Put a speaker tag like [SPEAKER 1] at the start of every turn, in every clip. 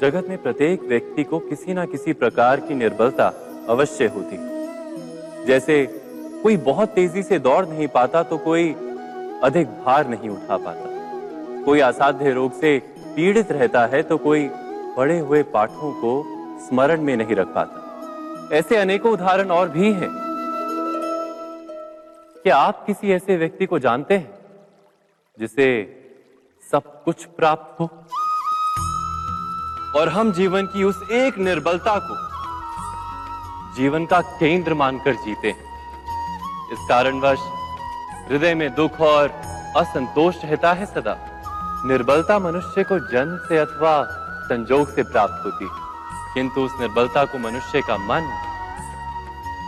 [SPEAKER 1] जगत में प्रत्येक व्यक्ति को किसी ना किसी प्रकार की निर्बलता अवश्य होती जैसे कोई बहुत तेज़ी से दौड़ नहीं पाता तो कोई अधिक भार नहीं उठा पाता। कोई असाध्य रोग से पीड़ित रहता है तो कोई पढ़े हुए पाठों को स्मरण में नहीं रख पाता। ऐसे अनेकों उदाहरण और भी हैं। क्या आप किसी ऐसे व्यक्ति को जानते हैं जिसे सब कुछ प्राप्त हो? और हम जीवन की उस एक निर्बलता को जीवन का केंद्र मानकर जीते हैं। इस कारणवश हृदय में दुख और असंतोष रहता है सदा। निर्बलता मनुष्य को जन्म से अथवा संजोग से प्राप्त होती है। किंतु उस निर्बलता को मनुष्य का मन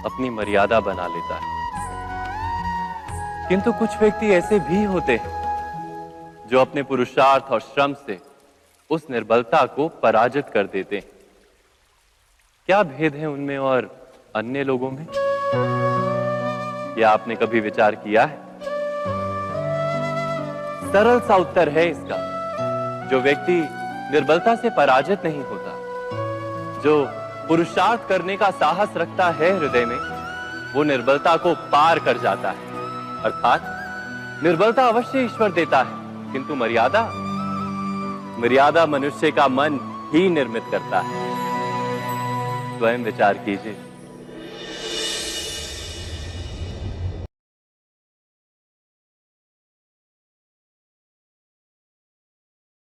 [SPEAKER 1] अपनी मर्यादा बना लेता है। किंतु कुछ व्यक्ति ऐसे भी होते हैं जो अपने पुरुषार्थ और श्रम से उस निर्बलता को पराजित कर देते हैं। क्या भेद है उनमें और अन्य लोगों में? यह आपने कभी विचार किया है? सरल सा उत्तर है इसका, जो व्यक्ति निर्बलता से पराजित नहीं होता, जो पुरुषार्थ करने का साहस रखता है हृदय में, वो निर्बलता को पार कर जाता है। अर्थात निर्बलता अवश्य ईश्वर देता है, किंतु मर्यादा मर्यादा मनुष्य का मन ही निर्मित करता है। स्वयं विचार कीजिए।